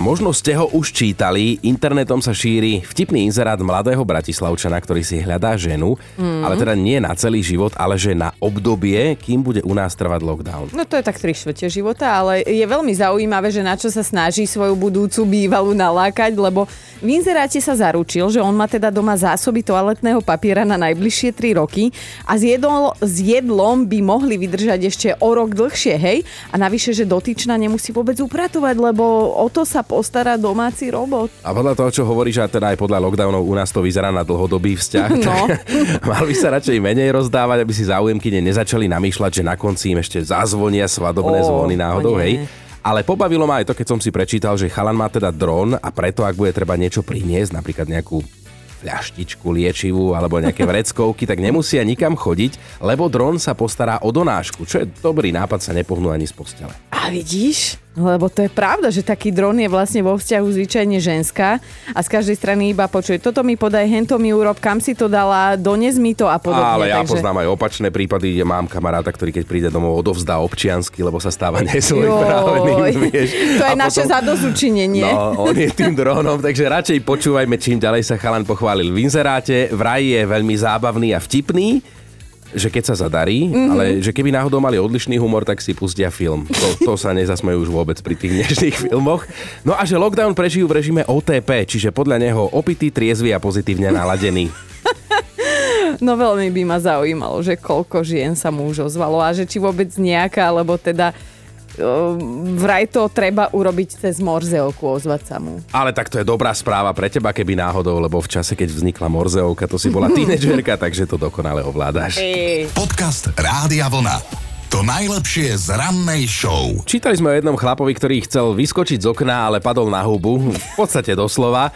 Možno ste ho už čítali, internetom sa šíri vtipný inzerát mladého bratislavčana, ktorý si hľadá ženu, mm. ale teda nie na celý život, ale že na obdobie, kým bude u nás trvať lockdown. No to je tak tri štvrte života, ale je veľmi zaujímavé, že na čo sa snaží svoju budúcu bývalú nalákať, lebo v inzeráte sa zaručil, že on má teda doma zásoby toaletného papiera na najbližšie 3 roky a s, jedol, s jedlom by mohli vydržať ešte o rok dlhšie, hej? A navyše, že dotyčná nemusí vôbec upratovať, lebo o to sa postará domáci robot. A podľa toho, čo hovoríš, a teda aj podľa lockdownov u nás to vyzerá na dlhodobý vzťah, No. mal by sa radšej menej rozdávať, aby si záujemky nezačali namýšľať, že na konci im ešte zazvonia svadobné Ó, zvony náhodou, hej. Ale pobavilo ma aj to, keď som si prečítal, že chalan má teda dron a preto, ak bude treba niečo priniesť, napríklad nejakú fľaštičku liečivú alebo nejaké vreckovky, tak nemusia nikam chodiť, lebo dron sa postará o donášku, čo je dobrý nápad sa nepohnú ani z postele. A vidíš? No, Lebo to je pravda, že taký dron je vlastne vo vzťahu zvyčajne ženská a z každej strany iba počuje, toto mi podaj, hento mi urob, kam si to dala, dones mi to a podobne. Ale ja takže... poznám aj opačné prípady, kde mám kamaráta, ktorý keď príde domov odovzdá občiansky, lebo sa stáva nesvojprávnym. To je A naše zadozučinenie. No, on je tým dronom, takže radšej počúvajme, čím ďalej sa chalan pochválil v inzeráte. Vraj je veľmi zábavný a vtipný že keď sa zadarí, mm-hmm. ale že keby náhodou mali odlišný humor, tak si pustia film. To, to sa nezasmejú už vôbec pri tých dnešných filmoch. No a že lockdown prežijú v režime OTP, čiže podľa neho opitý, triezvy a pozitívne naladený. No veľmi by ma zaujímalo, že koľko žien sa mu už ozvalo a že či vôbec nejaká, lebo teda vraj to treba urobiť cez Morzeovku, ozvať sa mu. Ale tak to je dobrá správa pre teba, keby náhodou, lebo v čase, keď vznikla Morzeovka, to si bola tínedžerka, takže to dokonale ovládaš. Podcast Rádia Vlna. To najlepšie z rannej show. Čítali sme o jednom chlapovi, ktorý chcel vyskočiť z okna, ale padol na hubu. V podstate doslova.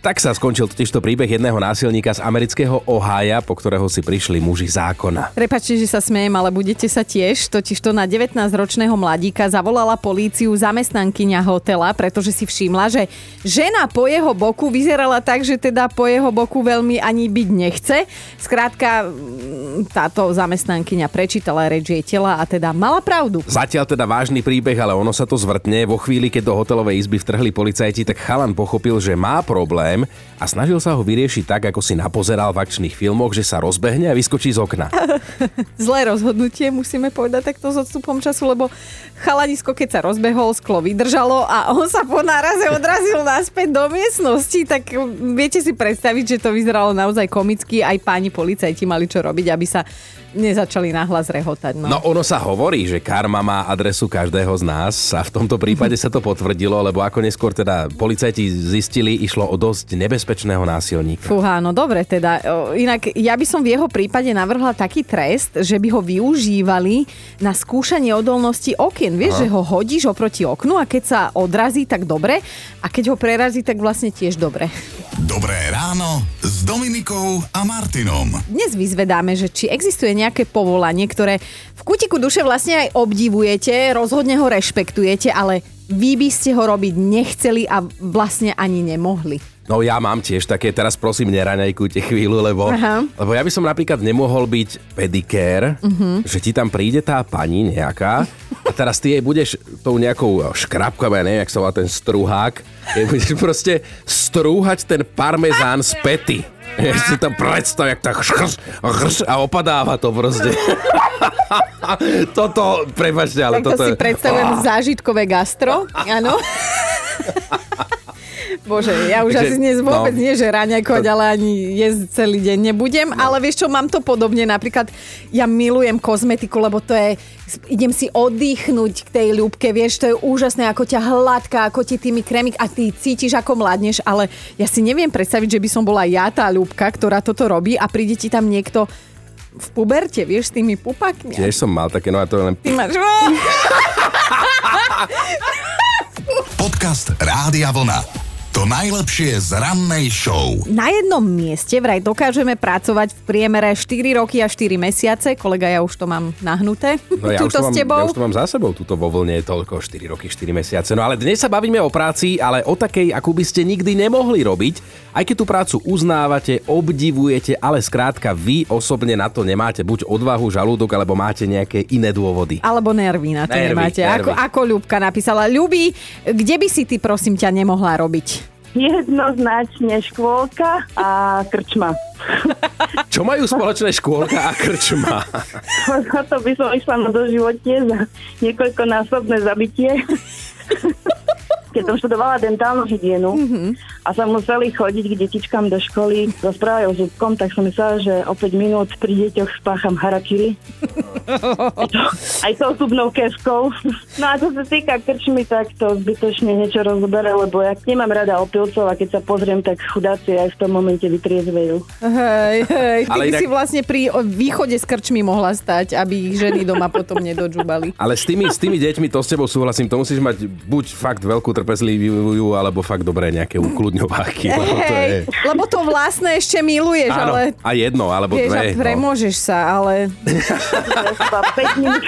Tak sa skončil totižto príbeh jedného násilníka z amerického Ohája, po ktorého si prišli muži zákona. Prepačte, že sa smejem, ale budete sa tiež. Totiž to na 19-ročného mladíka zavolala políciu zamestnankyňa hotela, pretože si všimla, že žena po jeho boku vyzerala tak, že teda po jeho boku veľmi ani byť nechce. Skrátka, mm, táto zamestnankyňa prečítala reč jej tela a teda mala pravdu. Zatiaľ teda vážny príbeh, ale ono sa to zvrtne. Vo chvíli, keď do hotelovej izby vtrhli policajti, tak chalan pochopil, že má problém a snažil sa ho vyriešiť tak, ako si napozeral v akčných filmoch, že sa rozbehne a vyskočí z okna. Zlé rozhodnutie, musíme povedať takto s odstupom času, lebo chalanisko, keď sa rozbehol, sklo vydržalo a on sa po náraze odrazil naspäť do miestnosti, tak viete si predstaviť, že to vyzeralo naozaj komicky. Aj páni policajti mali čo robiť, aby sa nezačali nahlas rehotať. No. No ono sa hovorí, že karma má adresu každého z nás a v tomto prípade sa to potvrdilo, lebo ako neskôr teda policajti zistili, išlo o dosť nebezpečného násilníka. Fúha, no dobre teda. Inak ja by som v jeho prípade navrhla taký trest, že by ho využívali na skúšanie odolnosti okien. Vieš, Aha. že ho hodíš oproti oknu a keď sa odrazí, tak dobre. A keď ho prerazí, tak vlastne tiež dobre. Dobré ráno s Dominikou a Martinom. Dnes vyzvedáme, že či existuje nejaké povolanie, ktoré v kutiku duše vlastne aj obdivujete, rozhodne ho rešpektujete, ale vy by ste ho robiť nechceli a vlastne ani nemohli. No ja mám tiež také, teraz prosím neraňajkujte chvíľu, lebo, Aha. lebo ja by som napríklad nemohol byť pedikér, uh-huh. že ti tam príde tá pani nejaká a teraz ty jej budeš tou nejakou škrabkou, ja neviem, jak sa volá ten struhák, jej budeš proste strúhať ten parmezán z pety. Ja si to predstav, jak tak škrš, škrš a opadáva to proste. toto, prepačte, ale Tak to toto si je... predstavujem zážitkové gastro, áno. Bože, ja už Takže, asi dnes vôbec no. nie, že raňakovať, ale ani jesť celý deň nebudem. No. Ale vieš čo, mám to podobne. Napríklad ja milujem kozmetiku, lebo to je, idem si oddychnúť k tej ľúbke, vieš, to je úžasné, ako ťa hladká, ako ti tými krémik a ty cítiš, ako mladneš, ale ja si neviem predstaviť, že by som bola ja tá ľúbka, ktorá toto robí a príde ti tam niekto v puberte, vieš, s tými pupakmi. Tiež som mal také, no a to len... Ty máš... Podcast Rádia Vlna. Najlepšie z rannej show. Na jednom mieste vraj dokážeme pracovať v priemere 4 roky a 4 mesiace. Kolega, ja už to mám nahnuté. No ja už, to mám, s tebou. ja už to mám za sebou, tuto vo vlne je toľko 4 roky, 4 mesiace. No ale dnes sa bavíme o práci, ale o takej, akú by ste nikdy nemohli robiť. Aj keď tú prácu uznávate, obdivujete, ale skrátka vy osobne na to nemáte buď odvahu, žalúdok, alebo máte nejaké iné dôvody. Alebo nervy na to Nervy, nemáte. nervy. Ako, ako Ľubka napísala. Ľubi, kde by si ty, prosím ťa, nemohla robiť? Jednoznačne škôlka a krčma. Čo majú spoločné škôlka a krčma? Za to by som išla na doživotie za niekoľkonásobné zabitie. Keď som študovala dentálnu hygienu a sa museli chodiť k detičkám do školy rozprávať o zubkom, tak som myslela, že o 5 minút pri deťoch spácham harakiri. Aj to, aj tou zubnou kevkou. No a čo sa týka krčmy, tak to zbytočne niečo rozbere, lebo ja nemám rada opilcov a keď sa pozriem, tak chudáci aj v tom momente vytriezvejú. Hej, hej. Ty Ale by inak- si vlastne pri východe s krčmi mohla stať, aby ich ženy doma potom nedodžubali. Ale s tými, s tými deťmi to s tebou súhlasím, to musíš mať buď fakt veľkú trpezlivú, alebo fakt dobré nejaké ukludňováky. Lebo to je... Lebo to vlastné ešte miluješ, Áno, ale... a jedno, alebo Vieš, a dve. no. premôžeš sa, ale... Ja som bola 5 minút,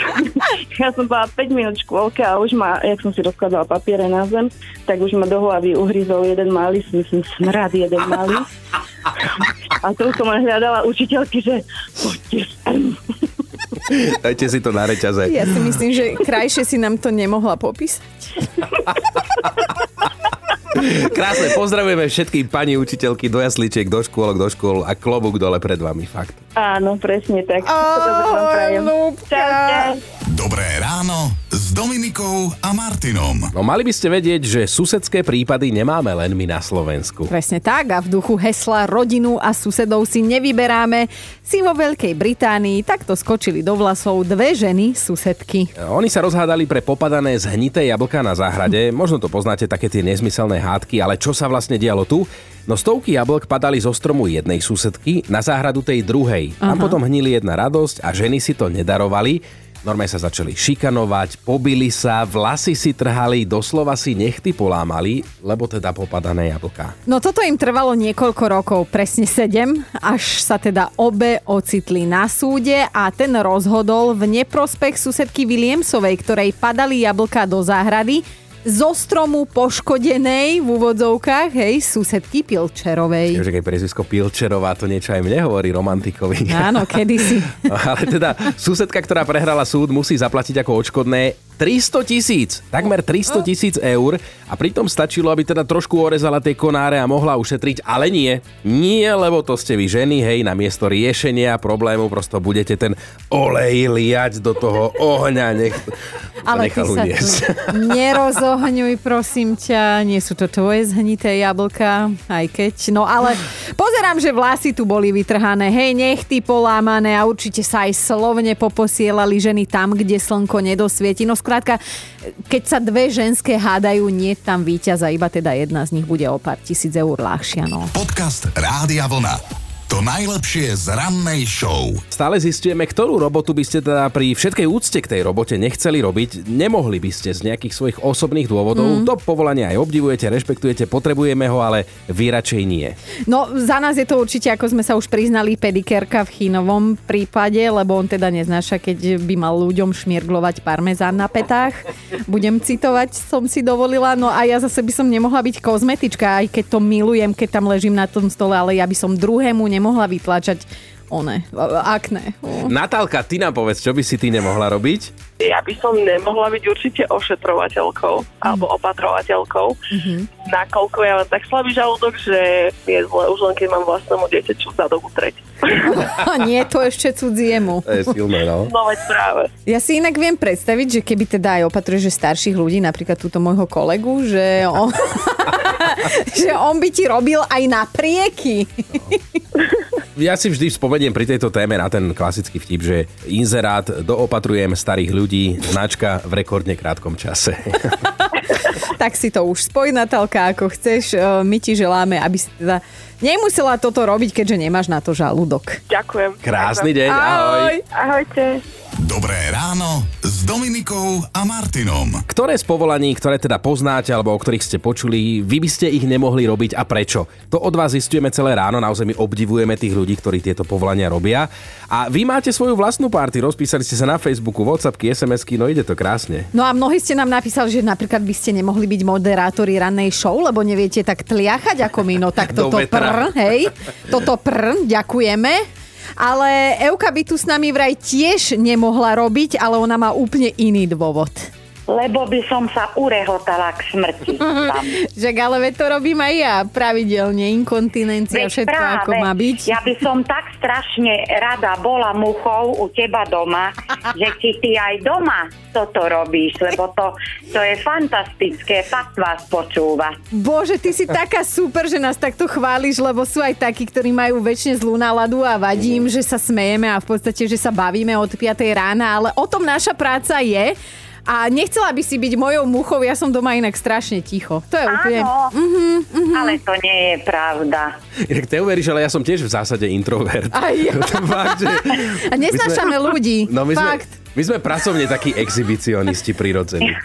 ja som bola 5 minút škôlke a už ma, jak som si rozkladala papiere na zem, tak už ma do hlavy uhryzol jeden malý, myslím smrad jeden malý. A to som len hľadala učiteľky, že poďte sem. Dajte si to na reťaze. Ja si myslím, že krajšie si nám to nemohla popísať. Krásne, pozdravujeme všetky pani učiteľky do jasličiek, do škôlok, do škôl a klobúk dole pred vami, fakt. Áno, presne tak. Čaute. Dobré ráno Dominikou a Martinom. No mali by ste vedieť, že susedské prípady nemáme len my na Slovensku. Presne tak a v duchu hesla rodinu a susedov si nevyberáme. Si vo Veľkej Británii takto skočili do vlasov dve ženy susedky. Oni sa rozhádali pre popadané zhnité jablka na záhrade. Možno to poznáte, také tie nezmyselné hádky, ale čo sa vlastne dialo tu? No stovky jablk padali zo stromu jednej susedky na záhradu tej druhej. Tam potom hnili jedna radosť a ženy si to nedarovali. Normálne sa začali šikanovať, pobili sa, vlasy si trhali, doslova si nechty polámali, lebo teda popadané jablka. No toto im trvalo niekoľko rokov, presne sedem, až sa teda obe ocitli na súde a ten rozhodol v neprospech susedky Williamsovej, ktorej padali jablka do záhrady, zo stromu poškodenej v úvodzovkách, hej, susedky Pilčerovej. Takže keď prezvisko Pilčerová, to niečo aj mne hovorí romantikovi. Áno, kedysi. Ale teda susedka, ktorá prehrala súd, musí zaplatiť ako odškodné 300 tisíc, takmer 300 tisíc eur a pritom stačilo, aby teda trošku orezala tie konáre a mohla ušetriť, ale nie. Nie, lebo to ste vy ženy, hej, na miesto riešenia problému prosto budete ten olej liať do toho ohňa, nech Ale ty sa uniesť. tu nerozohňuj, prosím ťa. Nie sú to tvoje zhnité jablka, aj keď. No ale pozerám, že vlasy tu boli vytrhané. Hej, nechty polámané a určite sa aj slovne poposielali ženy tam, kde slnko nedosvieti. No skrátka, keď sa dve ženské hádajú, nie tam víťaza, iba teda jedna z nich bude o pár tisíc eur ľahšia. No. Podcast Rádia Vlna. To najlepšie z rannej show. Stále zistujeme, ktorú robotu by ste teda pri všetkej úcte k tej robote nechceli robiť, nemohli by ste z nejakých svojich osobných dôvodov. Mm. To povolanie aj obdivujete, rešpektujete, potrebujeme ho, ale vy radšej nie. No, za nás je to určite, ako sme sa už priznali, pedikérka v Chínovom prípade, lebo on teda neznáša, keď by mal ľuďom šmirglovať parmezán na petách. Budem citovať, som si dovolila. No a ja zase by som nemohla byť kozmetička, aj keď to milujem, keď tam ležím na tom stole, ale ja by som druhému nemohla vytlačať one, akné. Natálka, ty nám povedz, čo by si ty nemohla robiť? Ja by som nemohla byť určite ošetrovateľkou alebo opatrovateľkou, nakoľko ja mám tak slabý žalúdok, že je zle už len keď mám vlastnému dieťaču za dobu treť. Nie, to ešte cudziemu. To je silné, no. No veď práve. Ja si inak viem predstaviť, že keby teda aj opatruješ že starších ľudí, napríklad túto môjho kolegu, že on, že on by ti robil aj naprieky. Ja si vždy spomeniem pri tejto téme na ten klasický vtip, že inzerát doopatrujem starých ľudí, značka v rekordne krátkom čase. tak si to už spoj, Natálka, ako chceš. E, My ti želáme, aby si teda nemusela toto robiť, keďže nemáš na to žalúdok. Ďakujem. Krásny deň, ahoj. Ahojte. Dobré ráno s Dominikou a Martinom. Ktoré z povolaní, ktoré teda poznáte alebo o ktorých ste počuli, vy by ste ich nemohli robiť a prečo? To od vás zistujeme celé ráno, naozaj my obdivujeme tých ľudí, ktorí tieto povolania robia. A vy máte svoju vlastnú party, rozpísali ste sa na Facebooku, Whatsappky, SMS-ky, no ide to krásne. No a mnohí ste nám napísali, že napríklad by ste nemohli byť moderátori rannej show, lebo neviete tak tliachať ako my. No tak toto vetra. Pr, hej, toto pr, ďakujeme. Ale Euka by tu s nami vraj tiež nemohla robiť, ale ona má úplne iný dôvod. Lebo by som sa urehotala k smrti. Že ale to robím aj ja pravidelne, inkontinencia, Veď všetko práve, ako má byť. Ja by som tak strašne rada bola muchou u teba doma, že či ty aj doma toto robíš, lebo to, to je fantastické, fakt vás počúva. Bože, ty si taká super, že nás takto chváliš, lebo sú aj takí, ktorí majú väčšine zlú náladu a vadí im, že sa smejeme a v podstate, že sa bavíme od 5 rána, ale o tom naša práca je. A nechcela by si byť mojou muchou, ja som doma inak strašne ticho. To je úplne... Áno, Mhm, ale to nie je pravda. Inak ty uveríš, ale ja som tiež v zásade introvert. Aj ja. Fakt, že... A neznášame ľudí. No my sme, Fakt. my sme pracovne takí exhibicionisti prirodzení.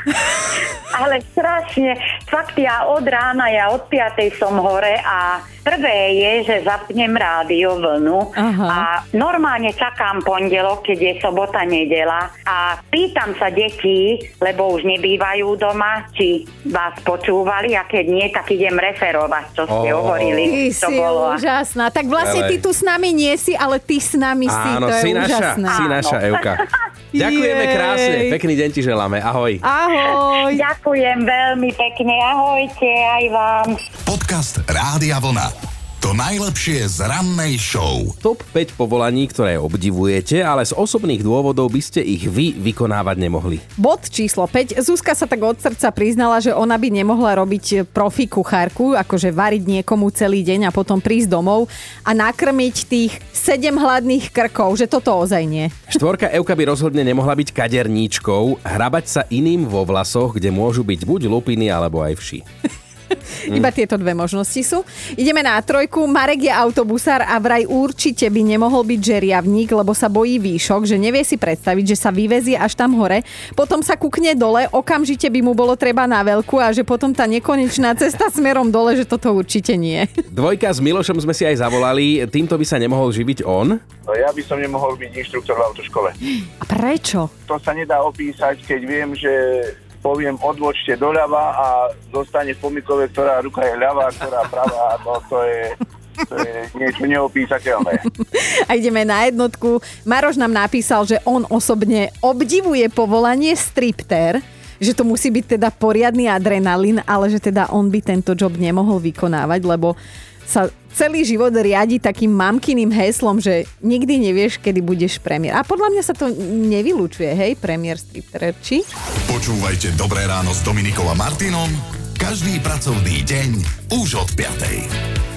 Ale strašne, fakt ja od rána, ja od 5. som hore a prvé je, že zapnem rádio vlnu Aha. a normálne čakám pondelok, keď je sobota, nedela a pýtam sa detí, lebo už nebývajú doma, či vás počúvali a keď nie, tak idem referovať, čo ste Oh. hovorili. Ty čo si bolo. úžasná. Tak vlastne ty tu s nami nie si, ale ty s nami si. Áno, to je si naša, úžasné. si naša Euka. Ďakujeme Jej. krásne, pekný deň ti želáme, ahoj. Ahoj. Ďakujem veľmi pekne, ahojte aj vám. Podcast Rádia Vlna. To najlepšie z rannej show. Top 5 povolaní, ktoré obdivujete, ale z osobných dôvodov by ste ich vy vykonávať nemohli. Bod číslo 5. Zuzka sa tak od srdca priznala, že ona by nemohla robiť profi kuchárku, akože variť niekomu celý deň a potom prísť domov a nakrmiť tých 7 hladných krkov, že toto ozaj nie. Štvorka Euka by rozhodne nemohla byť kaderníčkou, hrabať sa iným vo vlasoch, kde môžu byť buď lupiny alebo aj vši. Iba tieto dve možnosti sú. Ideme na trojku. Marek je autobusár a vraj určite by nemohol byť žeriavník, lebo sa bojí výšok, že nevie si predstaviť, že sa vyvezie až tam hore, potom sa kukne dole, okamžite by mu bolo treba na veľku a že potom tá nekonečná cesta smerom dole, že toto určite nie. Dvojka s Milošom sme si aj zavolali, týmto by sa nemohol živiť on. No ja by som nemohol byť inštruktor v autoškole. A prečo? To sa nedá opísať, keď viem, že poviem odvočte doľava a zostane v pomikove, ktorá ruka je ľavá, ktorá pravá. No to je, to je niečo neopísateľné. A ideme na jednotku. Maroš nám napísal, že on osobne obdivuje povolanie striptér, že to musí byť teda poriadny adrenalín, ale že teda on by tento job nemohol vykonávať, lebo sa celý život riadi takým mamkyným heslom, že nikdy nevieš, kedy budeš premiér. A podľa mňa sa to nevylučuje, hej, premiér stripterer? Počúvajte Dobré ráno s Dominikou a Martinom každý pracovný deň už od 5.